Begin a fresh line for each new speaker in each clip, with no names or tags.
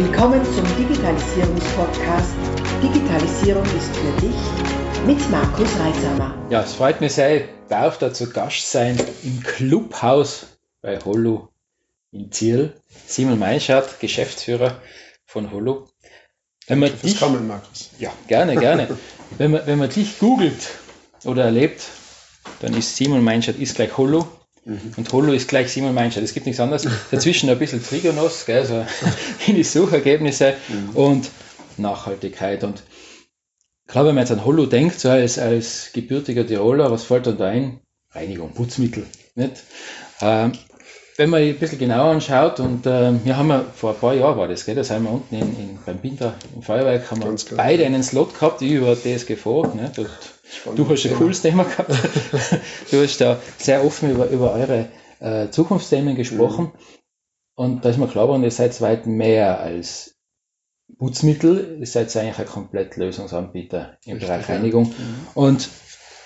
Willkommen zum Digitalisierungspodcast Digitalisierung ist für dich mit Markus Reitsamer.
Ja, es freut mich sehr, ich darf da zu Gast sein im Clubhaus bei Hollu in Ziel. Simon Meinschardt, Geschäftsführer von Hollu.
Wenn man dich, kommen, Markus.
Ja, gerne, gerne. wenn, man, wenn man dich googelt oder erlebt, dann ist Simon Meinschardt ist gleich Hollu. Mhm. Und Holo ist gleich Simon Meinstadt. Es gibt nichts anderes. Dazwischen ein bisschen Trigonos, gell, so in die Suchergebnisse mhm. und Nachhaltigkeit. Und klar, wenn man jetzt an Holo denkt, so als, als gebürtiger Tiroler, was fällt dann da ein? Reinigung, Putzmittel. Nicht? Ähm, wenn man ein bisschen genauer anschaut, und äh, wir haben ja, vor ein paar Jahren war das, gell, da sind wir unten in, in, beim Binder im Feuerwerk, haben wir beide einen Slot gehabt, ich über DSGV, ne, du, du hast ein cooles Thema gehabt, du hast da sehr offen über, über eure äh, Zukunftsthemen gesprochen mhm. und da ist mir klar geworden, ihr seid weit mehr als Putzmittel, ihr seid eigentlich ein komplett Lösungsanbieter im Richtig, Bereich Reinigung ja. mhm. und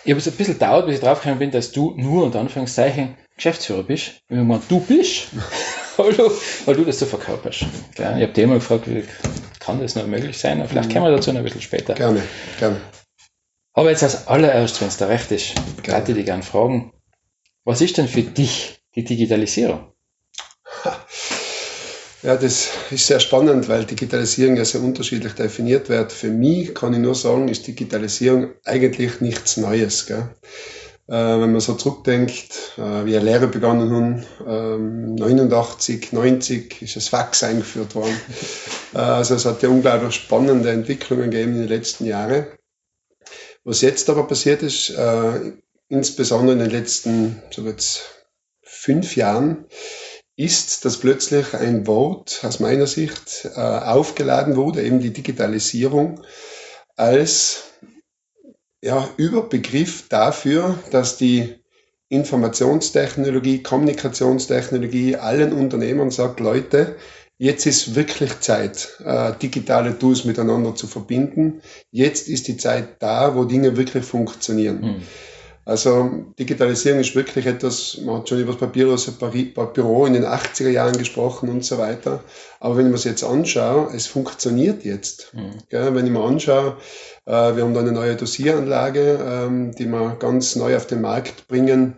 ich habe es ein bisschen dauert, bis ich draufgekommen bin, dass du nur unter Anführungszeichen Geschäftsführer bist. Ich habe du bist, weil du das so verkörperst. Ja, ich habe dir immer gefragt, wie kann das noch möglich sein? Vielleicht mhm. kommen wir dazu noch ein bisschen später.
Gerne, gerne.
Aber jetzt als allererst, wenn es da recht ist, ich dich gerne fragen, was ist denn für dich die Digitalisierung?
Ja, das ist sehr spannend, weil Digitalisierung ja sehr unterschiedlich definiert wird. Für mich kann ich nur sagen, ist Digitalisierung eigentlich nichts Neues. Gell? Äh, wenn man so zurückdenkt, äh, wie eine Lehre begonnen haben, ähm, 89, 90 ist das Fax eingeführt worden. äh, also es hat ja unglaublich spannende Entwicklungen gegeben in den letzten Jahren. Was jetzt aber passiert ist, äh, insbesondere in den letzten so jetzt fünf Jahren, ist, dass plötzlich ein Wort aus meiner Sicht äh, aufgeladen wurde, eben die Digitalisierung, als ja, Überbegriff dafür, dass die Informationstechnologie, Kommunikationstechnologie allen Unternehmern sagt, Leute, jetzt ist wirklich Zeit, äh, digitale Tools miteinander zu verbinden. Jetzt ist die Zeit da, wo Dinge wirklich funktionieren. Mhm. Also Digitalisierung ist wirklich etwas, man hat schon über das Papierlose Büro in den 80er Jahren gesprochen und so weiter. Aber wenn ich mir das jetzt anschaue, es funktioniert jetzt. Mhm. Gell, wenn ich mir anschaue, äh, wir haben da eine neue Dosieranlage, ähm, die wir ganz neu auf den Markt bringen,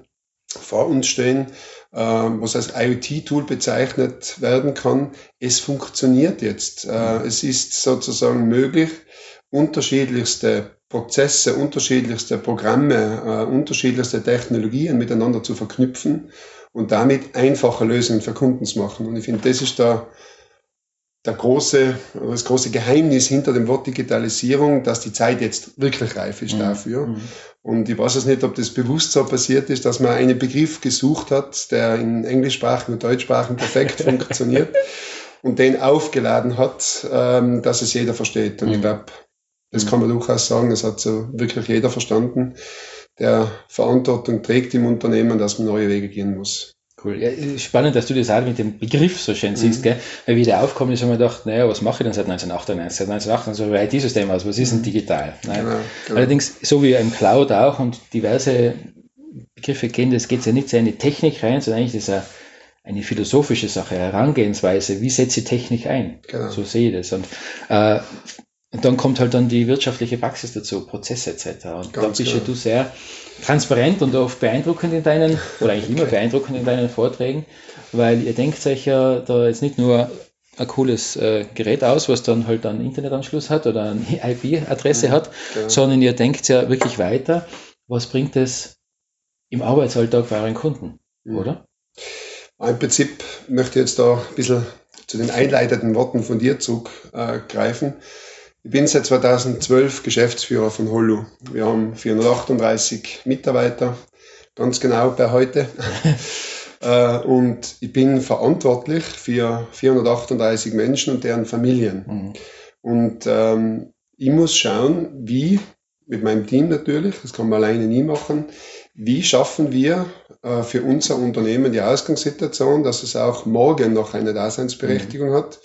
vor uns stehen, was als IoT-Tool bezeichnet werden kann. Es funktioniert jetzt. Äh. Es ist sozusagen möglich, unterschiedlichste Prozesse, unterschiedlichste Programme, äh, unterschiedlichste Technologien miteinander zu verknüpfen und damit einfache Lösungen für Kunden zu machen. Und ich finde, das ist da der große, das große Geheimnis hinter dem Wort Digitalisierung, dass die Zeit jetzt wirklich reif ist mhm. dafür. Mhm. Und ich weiß es nicht, ob das bewusst so passiert ist, dass man einen Begriff gesucht hat, der in englischsprachigen und deutschsprachigen perfekt funktioniert und den aufgeladen hat, ähm, dass es jeder versteht. Und mhm. ich glaube, das kann man durchaus sagen, das hat so wirklich jeder verstanden, der Verantwortung trägt im Unternehmen, dass man neue Wege gehen muss.
Cool. Ja, spannend, dass du das auch mit dem Begriff so schön siehst, mhm. gell? Weil wie der aufkommt, ist, haben wir gedacht, naja, was mache ich denn seit 1998? Seit 1998 so ein IT-System aus, was ist denn mhm. digital? Nein. Genau, genau. Allerdings, so wie im Cloud auch und diverse Begriffe kennen, das geht ja nicht so in die Technik rein, sondern eigentlich ist eine, eine philosophische Sache, Herangehensweise, wie setze ich Technik ein? Genau. So sehe ich das. Und äh, und dann kommt halt dann die wirtschaftliche Praxis dazu, Prozesse etc. Und Ganz da bist ja du sehr transparent und oft beeindruckend in deinen, oder eigentlich immer beeindruckend in deinen Vorträgen, weil ihr denkt euch ja da jetzt nicht nur ein cooles äh, Gerät aus, was dann halt einen Internetanschluss hat oder eine IP-Adresse mhm, hat, genau. sondern ihr denkt ja wirklich weiter, was bringt es im Arbeitsalltag für euren Kunden, mhm. oder?
Im Prinzip möchte ich jetzt da ein bisschen zu den einleitenden Worten von dir zurückgreifen. Äh, ich bin seit 2012 Geschäftsführer von Hollu. Wir haben 438 Mitarbeiter, ganz genau bei heute. Äh, und ich bin verantwortlich für 438 Menschen und deren Familien. Mhm. Und ähm, ich muss schauen, wie, mit meinem Team natürlich, das kann man alleine nie machen, wie schaffen wir äh, für unser Unternehmen die Ausgangssituation, dass es auch morgen noch eine Daseinsberechtigung mhm. hat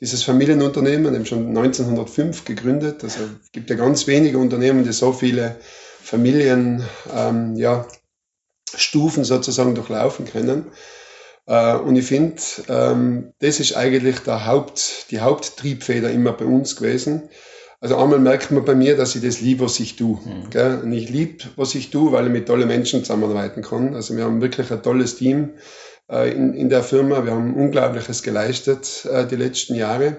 dieses Familienunternehmen, eben schon 1905 gegründet. Also es gibt ja ganz wenige Unternehmen, die so viele Familien, ähm, ja, Stufen sozusagen durchlaufen können. Äh, und ich finde, ähm, das ist eigentlich der Haupt, die Haupttriebfeder immer bei uns gewesen. Also einmal merkt man bei mir, dass ich das liebe, was ich tue. Mhm. Und ich liebe, was ich tue, weil ich mit tollen Menschen zusammenarbeiten kann. Also wir haben wirklich ein tolles Team in, in der Firma. Wir haben Unglaubliches geleistet äh, die letzten Jahre.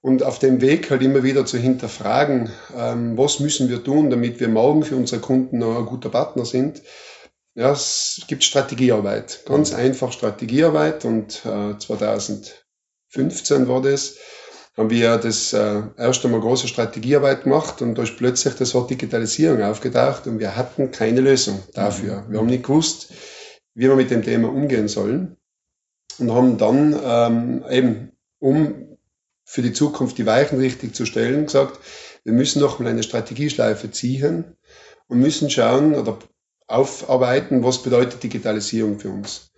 Und auf dem Weg halt immer wieder zu hinterfragen, ähm, was müssen wir tun, damit wir morgen für unsere Kunden noch ein guter Partner sind. Ja, es gibt Strategiearbeit, ganz mhm. einfach Strategiearbeit und äh, 2015 war das haben wir das äh, erst einmal große Strategiearbeit gemacht und da ist plötzlich das Wort Digitalisierung aufgetaucht und wir hatten keine Lösung dafür. Mhm. Wir haben nicht gewusst, wie wir mit dem Thema umgehen sollen und haben dann ähm, eben, um für die Zukunft die Weichen richtig zu stellen, gesagt, wir müssen noch mal eine Strategieschleife ziehen und müssen schauen oder aufarbeiten, was bedeutet Digitalisierung für uns.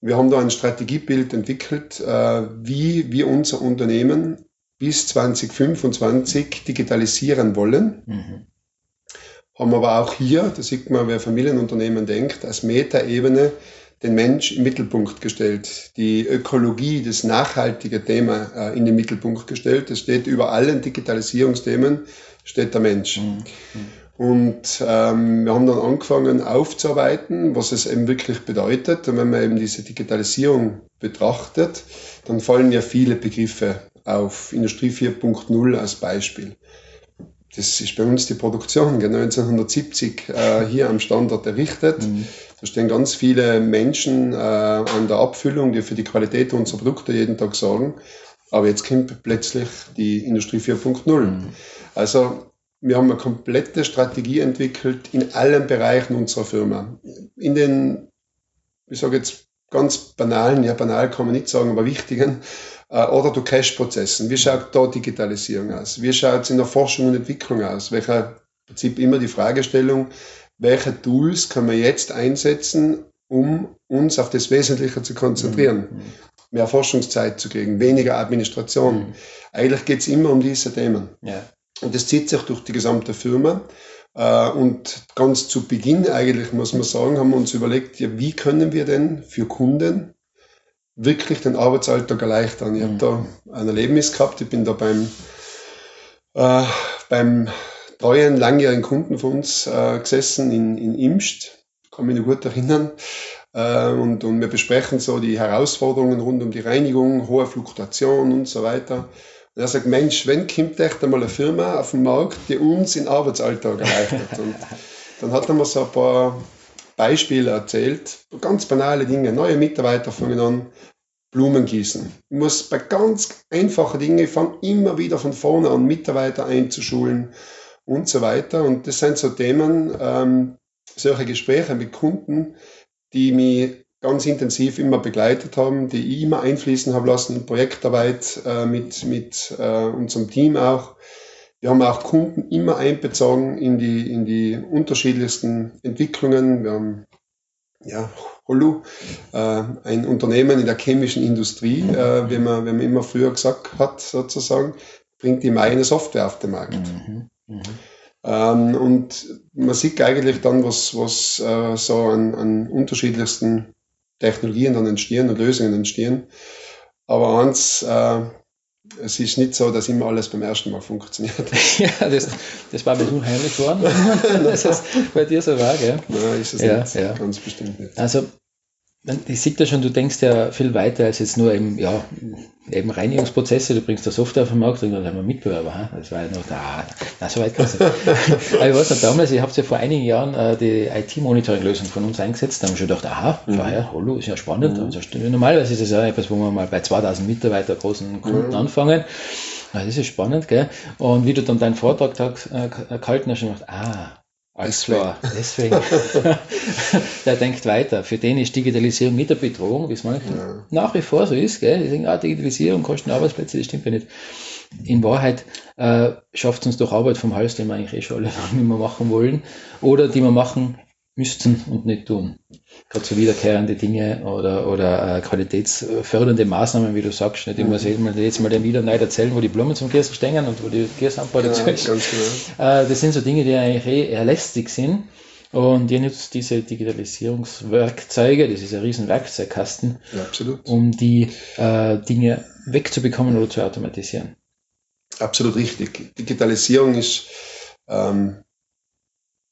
Wir haben da ein Strategiebild entwickelt, äh, wie wir unser Unternehmen bis 2025 digitalisieren wollen. Mhm. Haben aber auch hier, da sieht man, wer Familienunternehmen denkt, als Metaebene den Mensch im Mittelpunkt gestellt, die Ökologie, das nachhaltige Thema äh, in den Mittelpunkt gestellt. Es steht über allen Digitalisierungsthemen, steht der Mensch. Mhm. Und ähm, wir haben dann angefangen aufzuarbeiten, was es eben wirklich bedeutet. Und wenn man eben diese Digitalisierung betrachtet, dann fallen ja viele Begriffe auf. Industrie 4.0 als Beispiel. Das ist bei uns die Produktion, 1970 äh, hier am Standort errichtet. Mhm. Da stehen ganz viele Menschen äh, an der Abfüllung, die für die Qualität unserer Produkte jeden Tag sorgen. Aber jetzt kommt plötzlich die Industrie 4.0. Mhm. Also wir haben eine komplette Strategie entwickelt in allen Bereichen unserer Firma. In den, ich sage jetzt ganz banalen, ja banal kann man nicht sagen, aber wichtigen oder du Cash-Prozessen. Wie schaut da Digitalisierung aus? Wie schaut es in der Forschung und Entwicklung aus? Welcher im Prinzip immer die Fragestellung, welche Tools können wir jetzt einsetzen, um uns auf das Wesentliche zu konzentrieren? Mhm. Mehr Forschungszeit zu kriegen, weniger Administration. Mhm. Eigentlich geht es immer um diese Themen. Ja. Und das zieht sich durch die gesamte Firma. Äh, und ganz zu Beginn eigentlich, muss man sagen, haben wir uns überlegt, ja, wie können wir denn für Kunden wirklich den Arbeitsalltag erleichtern. Ich mhm. habe da ein Erlebnis gehabt, ich bin da beim, äh, beim treuen, langjährigen Kunden von uns äh, gesessen in, in Imst, kann mich noch gut erinnern. Äh, und, und wir besprechen so die Herausforderungen rund um die Reinigung, hohe Fluktuation und so weiter. Und er sagt, Mensch, wenn kommt echt einmal eine Firma auf den Markt, die uns den Arbeitsalltag erleichtert? Und dann hat er mir so ein paar Beispiele erzählt, ganz banale Dinge. Neue Mitarbeiter fangen an, Blumen gießen. Ich muss bei ganz einfachen Dingen, ich fange immer wieder von vorne an, Mitarbeiter einzuschulen und so weiter. Und das sind so Themen, ähm, solche Gespräche mit Kunden, die mich ganz intensiv immer begleitet haben, die ich immer einfließen habe lassen in Projektarbeit äh, mit, mit äh, unserem Team auch. Wir haben auch Kunden immer einbezogen in die, in die unterschiedlichsten Entwicklungen. Wir haben ja, Holu, äh, ein Unternehmen in der chemischen Industrie, äh, wie, man, wie man immer früher gesagt hat, sozusagen, bringt immer eine Software auf den Markt. Mhm. Mhm. Ähm, und man sieht eigentlich dann, was, was äh, so an, an unterschiedlichsten Technologien dann entstehen und Lösungen entstehen. Aber eins, äh, es ist nicht so, dass immer alles beim ersten Mal funktioniert.
ja, das, das war mir unheimlich geworden, dass es bei dir so war, gell?
Nein, ist es ja, nicht. Ja. Ganz bestimmt nicht.
Also ich sehe ja schon, du denkst ja viel weiter als jetzt nur eben, ja, eben Reinigungsprozesse, du bringst da Software auf den Markt und dann haben wir Mitbewerber. Hein? Das war ja noch da, na, so weit kannst du. Aber ich weiß noch damals, ich habe ja vor einigen Jahren äh, die IT-Monitoring-Lösung von uns eingesetzt, da haben wir schon gedacht, aha, mhm. ja, hallo, ist ja spannend. Mhm. Also, normalerweise ist das ja etwas, wo wir mal bei 2000 Mitarbeiter großen Kunden mhm. anfangen. Na, das ist spannend, gell? Und wie du dann deinen Vortrag äh, gehalten hast, du gedacht, ah, alles klar, deswegen. der denkt weiter. Für den ist Digitalisierung nicht eine Bedrohung, wie es manchmal ja. nach wie vor so ist. Gell? Die sagen, ah, Digitalisierung kostet Arbeitsplätze, das stimmt ja nicht. In Wahrheit äh, schafft es uns doch Arbeit vom Hals, die wir eigentlich eh schon alle nicht mehr machen wollen oder die wir machen müssten und nicht tun. Gerade so wiederkehrende Dinge oder, oder äh, qualitätsfördernde Maßnahmen, wie du sagst. Nicht? Ich muss mhm. jetzt mal den wieder neu erzählen, wo die Blumen zum Kirsten stehen und wo die Kirstenanbau dazu ist. Genau. Äh, das sind so Dinge, die eigentlich eh eher lästig sind. Und ihr nutzt diese Digitalisierungswerkzeuge, das ist ein riesen Werkzeugkasten,
Ja, absolut.
um die äh, Dinge wegzubekommen oder zu automatisieren.
Absolut richtig. Digitalisierung ist, ähm,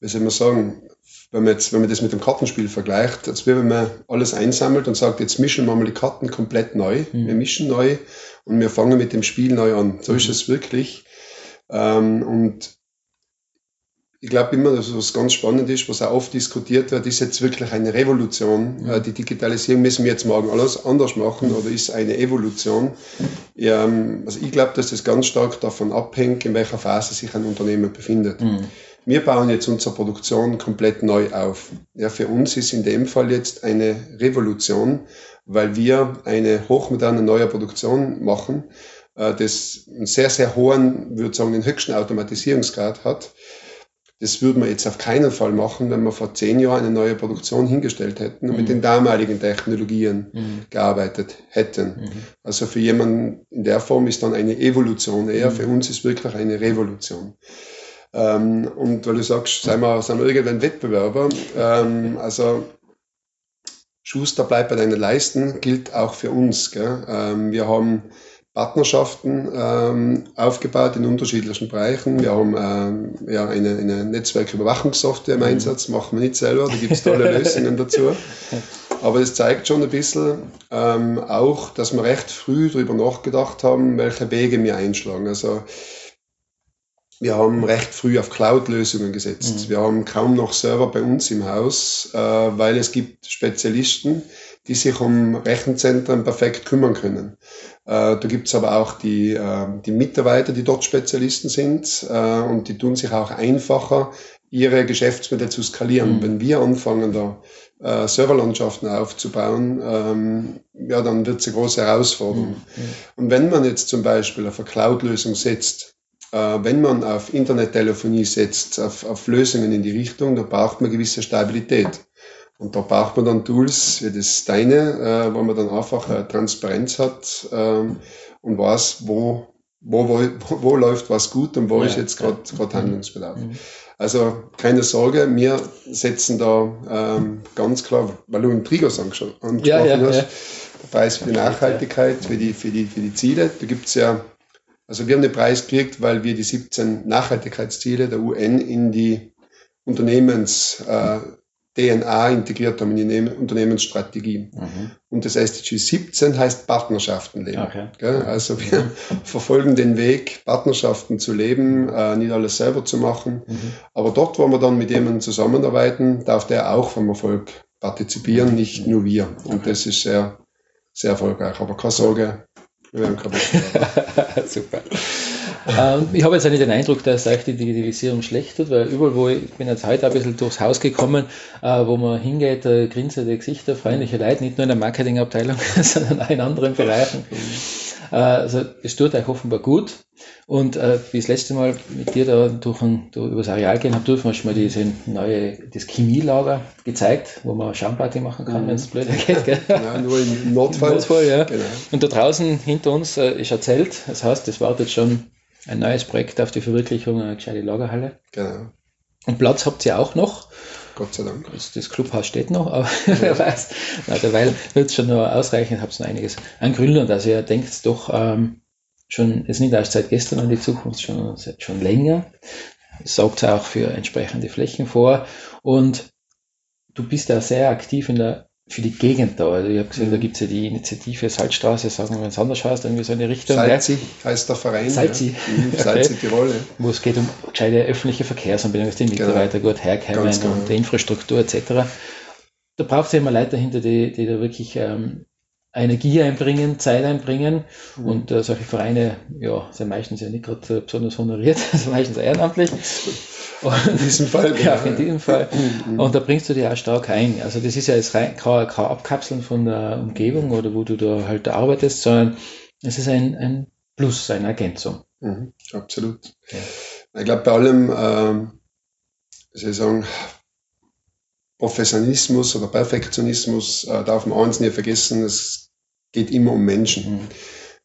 wie soll man sagen, wenn man, jetzt, wenn man das mit dem Kartenspiel vergleicht, als wenn man alles einsammelt und sagt, jetzt mischen wir mal die Karten komplett neu.
Mhm.
Wir mischen neu und wir fangen mit dem Spiel neu an. So ist es wirklich. Ähm, und ich glaube immer, dass was ganz spannend ist, was auch oft diskutiert wird, ist jetzt wirklich eine Revolution. Äh, die Digitalisierung müssen wir jetzt morgen alles anders machen oder ist eine Evolution? Ähm, also ich glaube, dass das ganz stark davon abhängt, in welcher Phase sich ein Unternehmen befindet.
Mhm.
Wir bauen jetzt unsere Produktion komplett neu auf. Ja, für uns ist in dem Fall jetzt eine Revolution, weil wir eine hochmoderne neue Produktion machen, äh, das einen sehr, sehr hohen, würde sagen, den höchsten Automatisierungsgrad hat. Das würde man jetzt auf keinen Fall machen, wenn wir vor zehn Jahren eine neue Produktion hingestellt hätten und mit den damaligen Technologien
Mhm.
gearbeitet hätten.
Mhm.
Also für jemanden in der Form ist dann eine Evolution eher, für uns ist wirklich eine Revolution. Ähm, und weil du sagst, sind wir, sind wir irgendwann Wettbewerber, ähm, also Schuster bleibt bei deinen Leisten, gilt auch für uns. Gell? Ähm, wir haben Partnerschaften ähm, aufgebaut in unterschiedlichen Bereichen. Wir haben ähm, ja, eine, eine Netzwerküberwachungssoftware im Einsatz, machen wir nicht selber, da gibt es tolle Lösungen dazu. Aber das zeigt schon ein bisschen ähm, auch, dass wir recht früh darüber nachgedacht haben, welche Wege wir einschlagen. Also wir haben recht früh auf Cloud-Lösungen gesetzt.
Mhm.
Wir haben kaum noch Server bei uns im Haus, äh, weil es gibt Spezialisten, die sich um Rechenzentren perfekt kümmern können. Äh, da gibt's aber auch die, äh, die Mitarbeiter, die dort Spezialisten sind äh, und die tun sich auch einfacher, ihre Geschäftsmodelle zu skalieren.
Mhm.
Wenn wir anfangen, da äh, Serverlandschaften aufzubauen, ähm, ja, dann wird's eine große Herausforderung. Und wenn man jetzt zum Beispiel auf eine Cloud-Lösung setzt, wenn man auf Internettelefonie setzt, auf, auf Lösungen in die Richtung, da braucht man gewisse Stabilität. Und da braucht man dann Tools wie das deine, äh, wo man dann einfach äh, Transparenz hat ähm, und weiß, wo, wo, wo, wo, läuft was gut und wo
Ja,
ist jetzt gerade gerade Handlungsbedarf.
Mhm.
Also keine Sorge, wir setzen da ähm, ganz klar, weil du den Trigos angesprochen
Ja, ja,
hast,
ja.
der Preis für die Nachhaltigkeit, für die, für die, für die Ziele. Da gibt's ja, also wir haben den Preis gekriegt, weil wir die 17 Nachhaltigkeitsziele der UN in die Unternehmens äh, integriert haben, in die Unternehmen- Unternehmensstrategie.
Mhm.
Und das SDG 17 heißt Partnerschaften leben.
Okay.
Also wir verfolgen den Weg, Partnerschaften zu leben, äh, nicht alles selber zu machen.
Mhm.
Aber dort, wo wir dann mit jemandem zusammenarbeiten, darf der auch vom Erfolg partizipieren, nicht nur wir. Und das ist sehr, sehr erfolgreich. Aber keine Sorge,
Super. ähm, ich habe jetzt auch nicht den Eindruck, dass euch die Digitalisierung schlecht tut, weil überall, wo ich, ich bin jetzt heute ein bisschen durchs Haus gekommen, äh, wo man hingeht, äh, grinsende Gesichter, freundliche Leute, nicht nur in der Marketingabteilung, sondern auch in anderen Bereichen. Äh, also es tut euch offenbar gut. Und äh, wie das letzte Mal mit dir da durch ein, da übers Areal gehen habe, dürfen wir schon mal diese neue, das Chemielager gezeigt, wo man Schaumparty machen kann,
Mhm.
wenn es blöd geht. Gell?
Ja, nur im Notfall.
Notfall, ja.
Genau.
Und da draußen hinter uns äh, ist ein Zelt. Das heißt, es wartet schon ein neues Projekt auf die Verwirklichung, eine gescheite Lagerhalle.
genau.
Und Platz habt ihr auch noch.
Gott sei Dank.
Also das Clubhaus steht noch, aber wer weiß. Na, derweil wird es schon noch ausreichen, habt noch einiges an Grünland. Also ihr denkt doch ähm, schon, ist nicht erst seit gestern an die Zukunft, schon, seit schon länger. Sorgt auch für entsprechende Flächen vor. Und du bist ja sehr aktiv in der für die Gegend da. Also ich habe gesehen, da gibt es ja die Initiative Salzstraße, sagen wir, wenn es anders heißt, irgendwie so in die Richtung.
Salzig heißt der Verein.
Salzig.
Ja. Mhm, Salzig Tirol. ja.
wo es geht um gescheite öffentliche Verkehrsanbindung, dass die Mitarbeiter gut herkommen
Ganz genau.
und die Infrastruktur etc. Da braucht es ja immer Leute dahinter, die, die da wirklich ähm, Energie einbringen, Zeit einbringen
Mhm.
und äh, solche Vereine ja, sind meistens ja nicht gerade äh, besonders honoriert, also meistens ehrenamtlich.
In diesem Fall.
Ja,
genau.
in diesem Fall.
Mhm.
Und da bringst du dich auch stark ein. Also das ist ja jetzt rein, kein, kein Abkapseln von der Umgebung oder wo du da halt arbeitest, sondern es ist ein, ein Plus, eine Ergänzung.
Mhm, absolut.
Ja.
Ich glaube, bei allem, ähm, soll ich sagen, Professionalismus oder Perfektionismus äh, darf man eins nie vergessen, es geht immer um Menschen.
Mhm.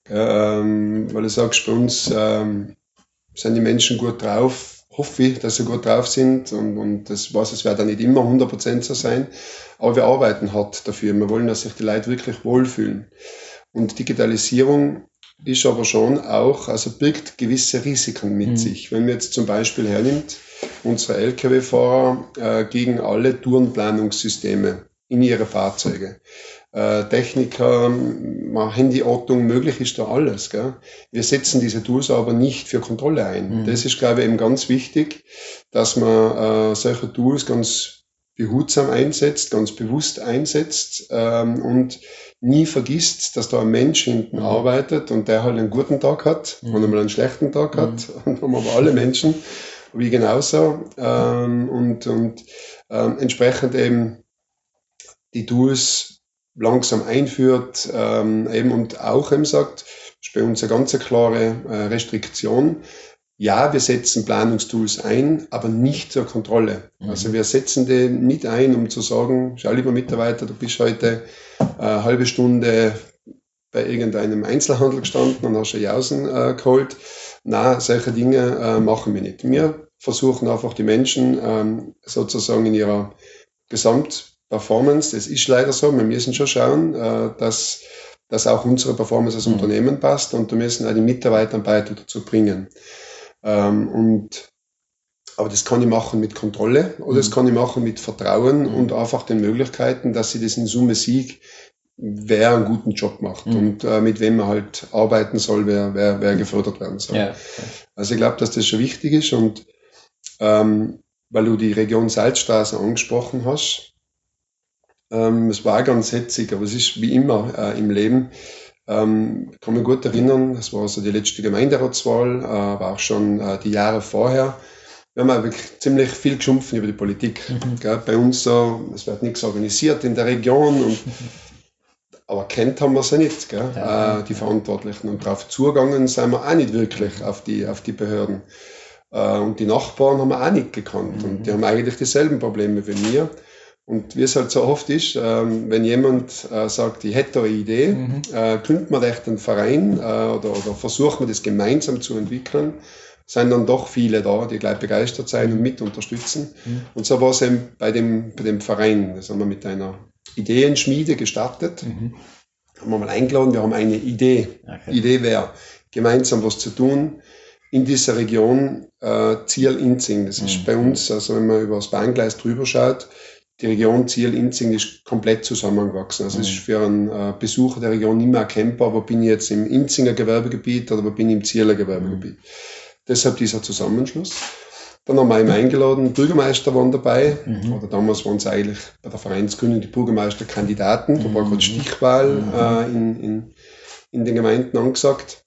Ähm, weil du sagst, bei uns ähm, sind die Menschen gut drauf, hoffe ich, dass sie gut drauf sind und, und das weiß, es wird auch nicht immer 100% so sein, aber wir arbeiten hart dafür. Wir wollen, dass sich die Leute wirklich wohlfühlen. Und Digitalisierung ist aber schon auch, also birgt gewisse Risiken mit mhm. sich. Wenn man jetzt zum Beispiel hernimmt, unsere Lkw-Fahrer äh, gegen alle Tourenplanungssysteme in ihre Fahrzeuge. Äh, Techniker, Handyortung, möglich ist da alles. Gell? Wir setzen diese Tools aber nicht für Kontrolle ein. Mhm. Das ist, glaube ich, eben ganz wichtig, dass man äh, solche Tools ganz behutsam einsetzt, ganz bewusst einsetzt ähm, und nie vergisst, dass da ein Mensch hinten mhm. arbeitet und der halt einen guten Tag hat mhm. und einmal einen schlechten Tag hat mhm. und haben aber alle Menschen wie genauso ähm, und, und ähm, entsprechend eben die Tools langsam einführt ähm, eben und auch eben sagt, das ist bei uns eine ganz klare äh, Restriktion. Ja, wir setzen Planungstools ein, aber nicht zur Kontrolle. Mhm. Also wir setzen die nicht ein, um zu sagen, schau lieber Mitarbeiter, du bist heute eine halbe Stunde bei irgendeinem Einzelhandel gestanden und hast Jausen äh, geholt. Na, solche Dinge äh, machen wir nicht. Wir versuchen einfach die Menschen ähm, sozusagen in ihrer Gesamtperformance, das ist leider so, wir müssen schon schauen, äh, dass, dass auch unsere Performance als mhm. Unternehmen passt und wir müssen auch die Mitarbeiter einen Beitrag dazu bringen. Ähm, und aber das kann ich machen mit Kontrolle oder mhm. das kann ich machen mit Vertrauen mhm. und einfach den Möglichkeiten, dass sie das in Summe sieg, wer einen guten Job macht mhm. und äh, mit wem man halt arbeiten soll, wer, wer, wer gefördert werden soll. Ja. Also ich glaube, dass das schon wichtig ist und ähm, weil du die Region Salzstraße angesprochen hast, ähm, es war ganz hetzig, aber es ist wie immer äh, im Leben. Ähm, kann mich gut erinnern, das war so die letzte Gemeinderatswahl, äh, aber auch schon äh, die Jahre vorher wir haben wirklich ziemlich viel geschumpfen über die Politik. Mhm. Bei uns so, es wird nichts organisiert in der Region und aber kennt haben wir sie nicht, gell? Ja. Äh, die Verantwortlichen. Und darauf zugegangen sind wir auch nicht wirklich auf die, auf die Behörden. Äh, und die Nachbarn haben wir auch nicht gekannt. Mhm. Und die haben eigentlich dieselben Probleme wie mir. Und wie es halt so oft ist, ähm, wenn jemand äh, sagt, ich hätte eine Idee, mhm. äh, gründet man echt einen Verein äh, oder, oder versucht man das gemeinsam zu entwickeln, sind dann doch viele da, die gleich begeistert sein und mit unterstützen. Mhm. Und so war es eben bei dem, bei dem Verein. Das haben wir mit einer Ideenschmiede gestartet. Mhm. Haben wir mal eingeladen, wir haben eine Idee. Okay. Idee wäre, gemeinsam was zu tun in dieser Region äh, Ziel-Inzing. Das ist mhm. bei uns, also wenn man über das Bahngleis drüber schaut, die Region Ziel-Inzing ist komplett zusammengewachsen. Also es ist mhm. für einen äh, Besucher der Region nicht mehr erkennbar, wo bin ich jetzt im Inzinger Gewerbegebiet oder wo bin ich im Zieler Gewerbegebiet. Mhm. Deshalb dieser Zusammenschluss. Dann haben wir ihn eingeladen, Bürgermeister waren dabei, mhm. oder damals waren es eigentlich bei der Vereinsgründung die Bürgermeisterkandidaten, da war gerade mhm. Stichwahl mhm. äh, in, in, in den Gemeinden angesagt.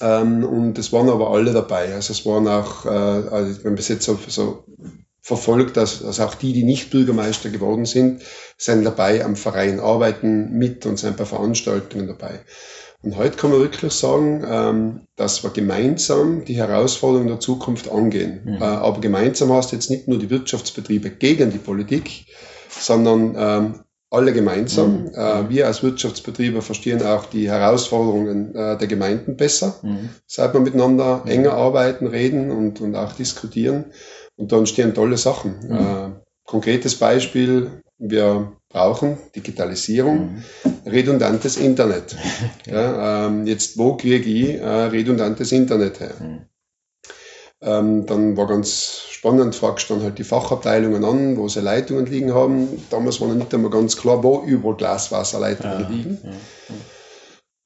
Ähm, und es waren aber alle dabei. Also es waren auch, äh, also wenn man es jetzt so, so verfolgt, dass, also auch die, die nicht Bürgermeister geworden sind, sind dabei am Verein, arbeiten mit und sind bei Veranstaltungen dabei. Und heute kann man wirklich sagen, ähm, dass wir gemeinsam die Herausforderungen der Zukunft angehen. Mhm. Äh, aber gemeinsam heißt jetzt nicht nur die Wirtschaftsbetriebe gegen die Politik, sondern ähm, alle gemeinsam. Mhm. Äh, wir als Wirtschaftsbetriebe verstehen auch die Herausforderungen äh, der Gemeinden besser, mhm. seit wir miteinander mhm. enger arbeiten, reden und, und auch diskutieren. Und da entstehen tolle Sachen. Mhm. Äh, konkretes Beispiel, wir brauchen Digitalisierung, mhm. redundantes Internet. Ja, ähm, jetzt, wo kriege ich äh, redundantes Internet her? Mhm. Ähm, dann war ganz spannend, fragst dann halt die Fachabteilungen an, wo sie Leitungen liegen haben. Damals war noch nicht einmal ganz klar, wo über Glaswasserleitungen ja, liegen. Ja,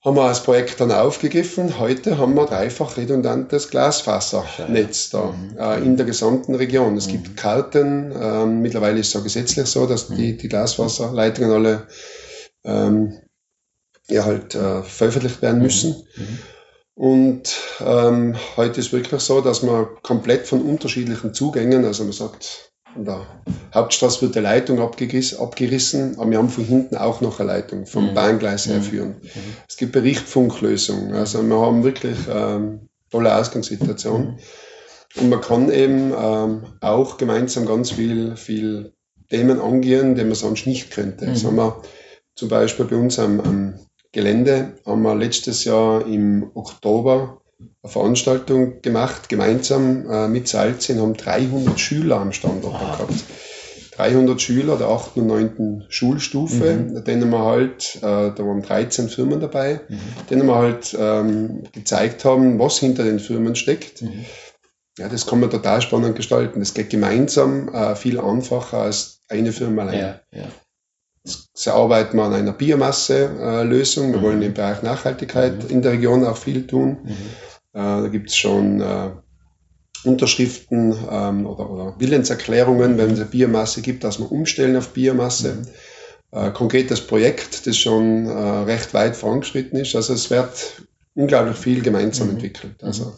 haben wir das Projekt dann aufgegriffen. Heute haben wir dreifach redundantes Glasfasernetz da mhm. äh, in der gesamten Region. Es mhm. gibt Karten, äh, mittlerweile ist es auch gesetzlich so, dass mhm. die, die Glaswasserleitungen alle ähm, ja halt äh, veröffentlicht werden mhm. müssen. Mhm. Und ähm, heute ist wirklich so, dass man komplett von unterschiedlichen Zugängen, also man sagt, in der Hauptstraße wird die Leitung abgerissen, abgerissen, aber wir haben von hinten auch noch eine Leitung vom mhm. Bahngleis her mhm. führen. Mhm. Es gibt Berichtfunklösungen, also wir haben wirklich ähm, tolle Ausgangssituation. Mhm. Und man kann eben ähm, auch gemeinsam ganz viel, viel Themen angehen, die man sonst nicht könnte. Das haben wir zum Beispiel bei uns am, am Gelände, haben wir letztes Jahr im Oktober eine Veranstaltung gemacht, gemeinsam äh, mit Salzin, haben 300 Schüler am Standort
Ah.
gehabt. 300 Schüler der 8. und 9. Schulstufe,
Mhm.
denen wir halt, äh, da waren 13 Firmen dabei,
Mhm.
denen wir halt ähm, gezeigt haben, was hinter den Firmen steckt.
Mhm.
Ja, das kann man total spannend gestalten. Das geht gemeinsam äh, viel einfacher als eine Firma allein.
Ja, ja.
So arbeiten wir an einer Biomasse-Lösung. Wir
Mhm.
wollen im Bereich Nachhaltigkeit in der Region auch viel tun.
Mhm.
Äh, da gibt es schon äh, Unterschriften ähm, oder, oder Willenserklärungen, wenn es eine Biomasse gibt, dass wir umstellen auf Biomasse.
Mhm.
Äh, konkretes Projekt, das schon äh, recht weit vorangeschritten ist. Also es wird unglaublich viel gemeinsam
Mhm.
entwickelt. Also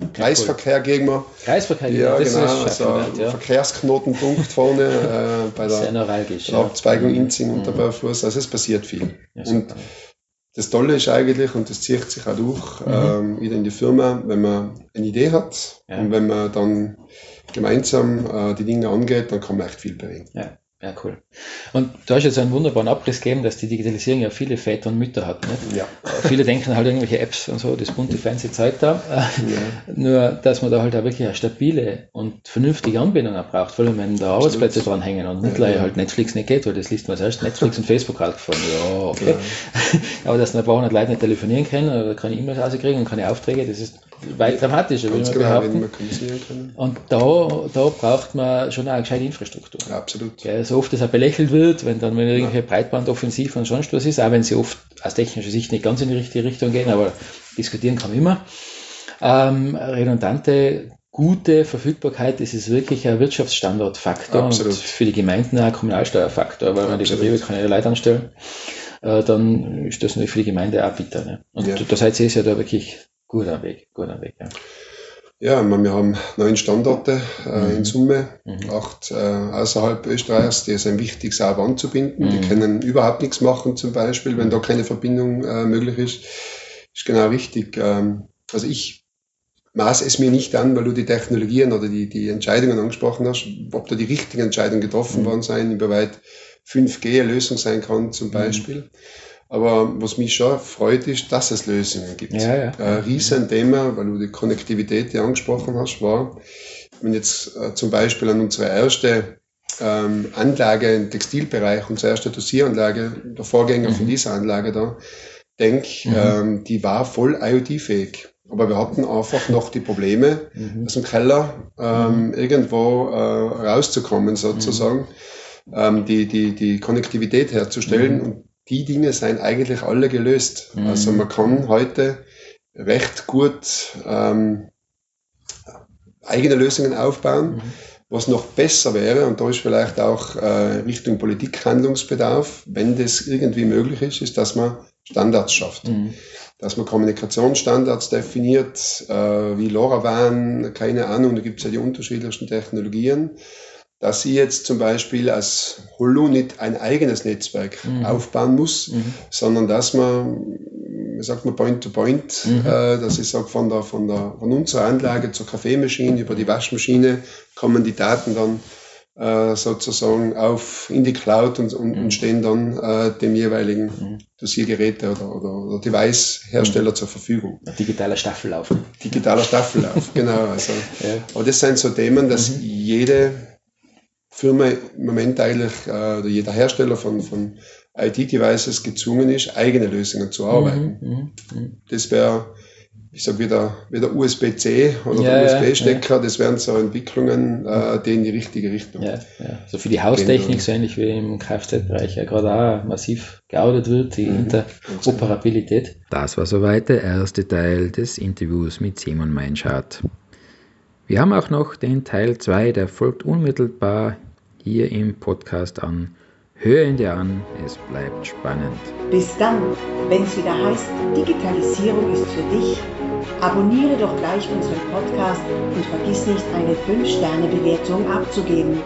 cool.
Kreisverkehr gegen wir.
Kreisverkehr,
Ja,
das
genau.
ist
Also
wert, ja.
Verkehrsknotenpunkt vorne äh, bei
Sehr
der,
neuralgisch.
der Abzweigung Inzing und der
Mhm.
Barfuß. Also es passiert viel.
Ja,
und. Das Tolle ist eigentlich, und das zieht sich auch durch,
Mhm.
ähm, wieder in die Firma, wenn man eine Idee hat
Ja.
und wenn man dann gemeinsam äh, die Dinge angeht, dann kann man echt viel bewegen.
Ja, cool. Und du hast jetzt einen wunderbaren Abriss gegeben, dass die Digitalisierung ja viele Väter und Mütter hat. Nicht?
Ja.
Viele denken halt irgendwelche Apps und so, das bunte fancy Zeug da.
ja.
Nur, dass man da halt auch wirklich eine stabile und vernünftige Anbindung auch braucht, vor allem wenn da Arbeitsplätze dranhängen und mittlerweile
ja.
halt Netflix nicht geht, weil das liest man zuerst Netflix und Facebook halt gefallen. Ja, okay. Aber dass ein paar hundert Leute nicht telefonieren können oder keine E-Mails rauskriegen und keine Aufträge, das ist weit dramatischer,
Ganz
man
genau, wenn kommunizieren können.
Und da, da braucht man schon eine gescheite Infrastruktur.
Ja, absolut.
Gell, so oft das auch belächelt wird, wenn dann wenn irgendwelche Breitbandoffensiv und sonst was ist, auch wenn sie oft aus technischer Sicht nicht ganz in die richtige Richtung gehen, aber diskutieren kann man immer. Ähm, redundante, gute Verfügbarkeit, das ist wirklich ein Wirtschaftsstandortfaktor
Absolut.
und für die Gemeinden auch ein Kommunalsteuerfaktor, weil wenn die. Betriebe keine Leute anstellen, äh, dann ist das natürlich für die Gemeinde auch bitter. Ne? Und
Ja.
da seid ihr ja da wirklich gut am Weg, gut am Weg. Ja.
Ja, meine, wir haben neun Standorte äh,
Mhm.
in Summe,
Mhm.
acht äh, außerhalb Österreichs, die sind wichtig, sauber anzubinden. Die
Mhm.
können überhaupt nichts machen, zum Beispiel, wenn da keine Verbindung äh, möglich ist. Ist genau richtig. Ähm, also ich maße es mir nicht an, weil du die Technologien oder die, die Entscheidungen angesprochen hast, ob da die richtigen Entscheidungen getroffen
Mhm.
worden sind, inwieweit 5G eine Lösung sein kann,
Mhm.
zum Beispiel. Aber was mich schon freut, ist, dass es Lösungen gibt.
Ja, ja.
Ein Riesenthema, weil du die Konnektivität ja angesprochen hast, war, wenn jetzt äh, zum Beispiel an unsere erste ähm, Anlage im Textilbereich, unsere erste Dosieranlage, der Vorgänger von
Mhm.
dieser Anlage da, denk,
Mhm.
ähm, die war voll IoT-fähig. Aber wir hatten einfach noch die Probleme,
Mhm.
aus dem Keller ähm, irgendwo äh, rauszukommen, sozusagen, ähm, die, die, die Konnektivität herzustellen.
Mhm.
Und die Dinge sind eigentlich alle gelöst.
Mhm.
Also man kann heute recht gut ähm, eigene Lösungen aufbauen.
Mhm.
Was noch besser wäre, und da ist vielleicht auch äh, Richtung Politik Handlungsbedarf, wenn das irgendwie möglich ist, ist, dass man Standards schafft
Mhm.
dass man Kommunikationsstandards definiert, äh, wie LoRaWAN, keine Ahnung, da gibt es ja die unterschiedlichsten Technologien, dass sie jetzt zum Beispiel als Holo nicht ein eigenes Netzwerk
Mhm.
aufbauen muss,
Mhm.
sondern dass man, wie sagt man, Point-to-Point,
Mhm.
äh, dass ich sage, von, der, von, der, von unserer Anlage zur Kaffeemaschine über die Waschmaschine kommen die Daten dann äh, sozusagen auf in die Cloud und, und,
Mhm.
und stehen dann äh, dem jeweiligen
Mhm.
Dosiergeräte oder, oder, oder Device-Hersteller zur Verfügung.
Ein digitaler Staffellauf.
Digitaler Staffellauf, genau. Also,
Ja.
aber das sind so Themen, dass
Mhm.
jede Firma im Moment eigentlich, äh, oder jeder Hersteller von, von IT-Devices gezwungen ist, eigene Lösungen zu arbeiten.
Mhm. Mhm. Mhm.
Das wäre, ich sag wieder, wieder USB-C oder
Ja,
der
ja,
USB-Stecker, das wären so Entwicklungen, äh, die in die richtige Richtung.
Ja, ja. So für die Haustechnik, so ähnlich wie im Kfz-Bereich ja gerade auch massiv gearbeitet wird, die
Mhm.
Interoperabilität.
Das war soweit der erste Teil des Interviews mit Simon Meinschardt. Wir haben auch noch den Teil 2, der folgt unmittelbar hier im Podcast an. Hör ihn dir an, es bleibt spannend.
Bis dann, wenn es wieder heißt, Digitalisierung ist für dich. Abonniere doch gleich unseren Podcast und vergiss nicht, eine 5-Sterne-Bewertung abzugeben.